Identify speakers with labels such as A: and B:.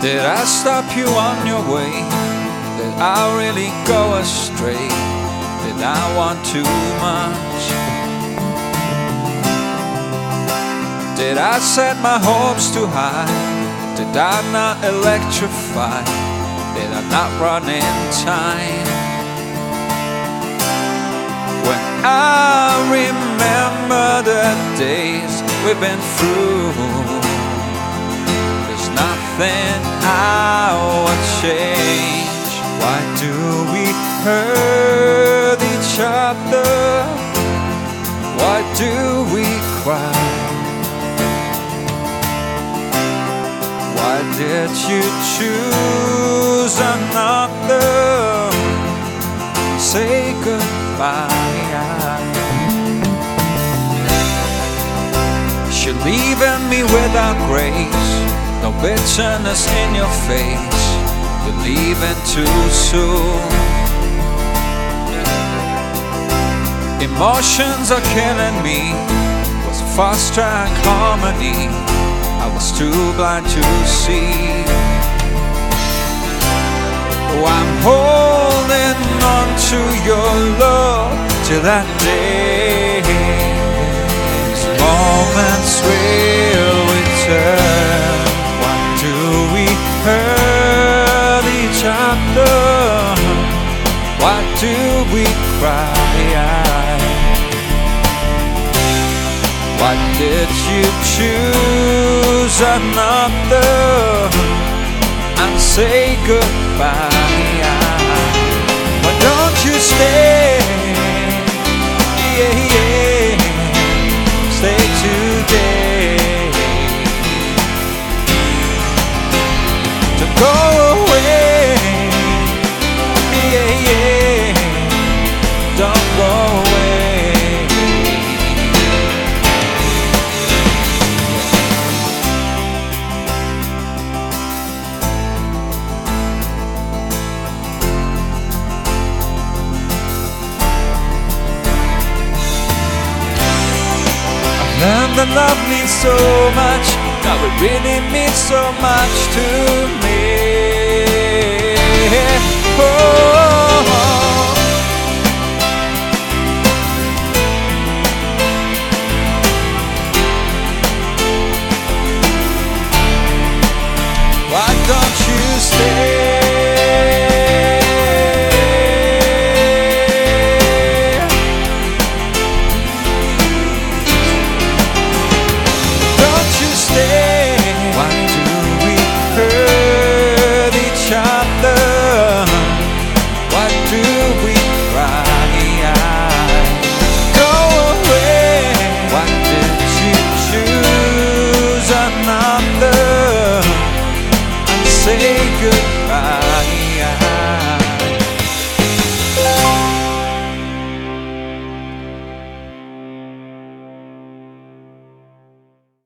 A: Did I stop you on your way? Did I really go astray? Did I want too much? Did I set my hopes too high? Did I not electrify? Did I not run in time? When I remember the days we've been through there's nothing I would change. Why do we hurt each other? Why do we cry? Why did you choose another? Say goodbye. You're leaving me without grace no bitterness in your face. You're leaving too soon. Emotions are killing me. Was a fast track harmony. I was too blind to see. Oh, I'm holding on to your love till that day. Cry? Why did you choose another and say goodbye? That love means so much. Now it really means so much to me.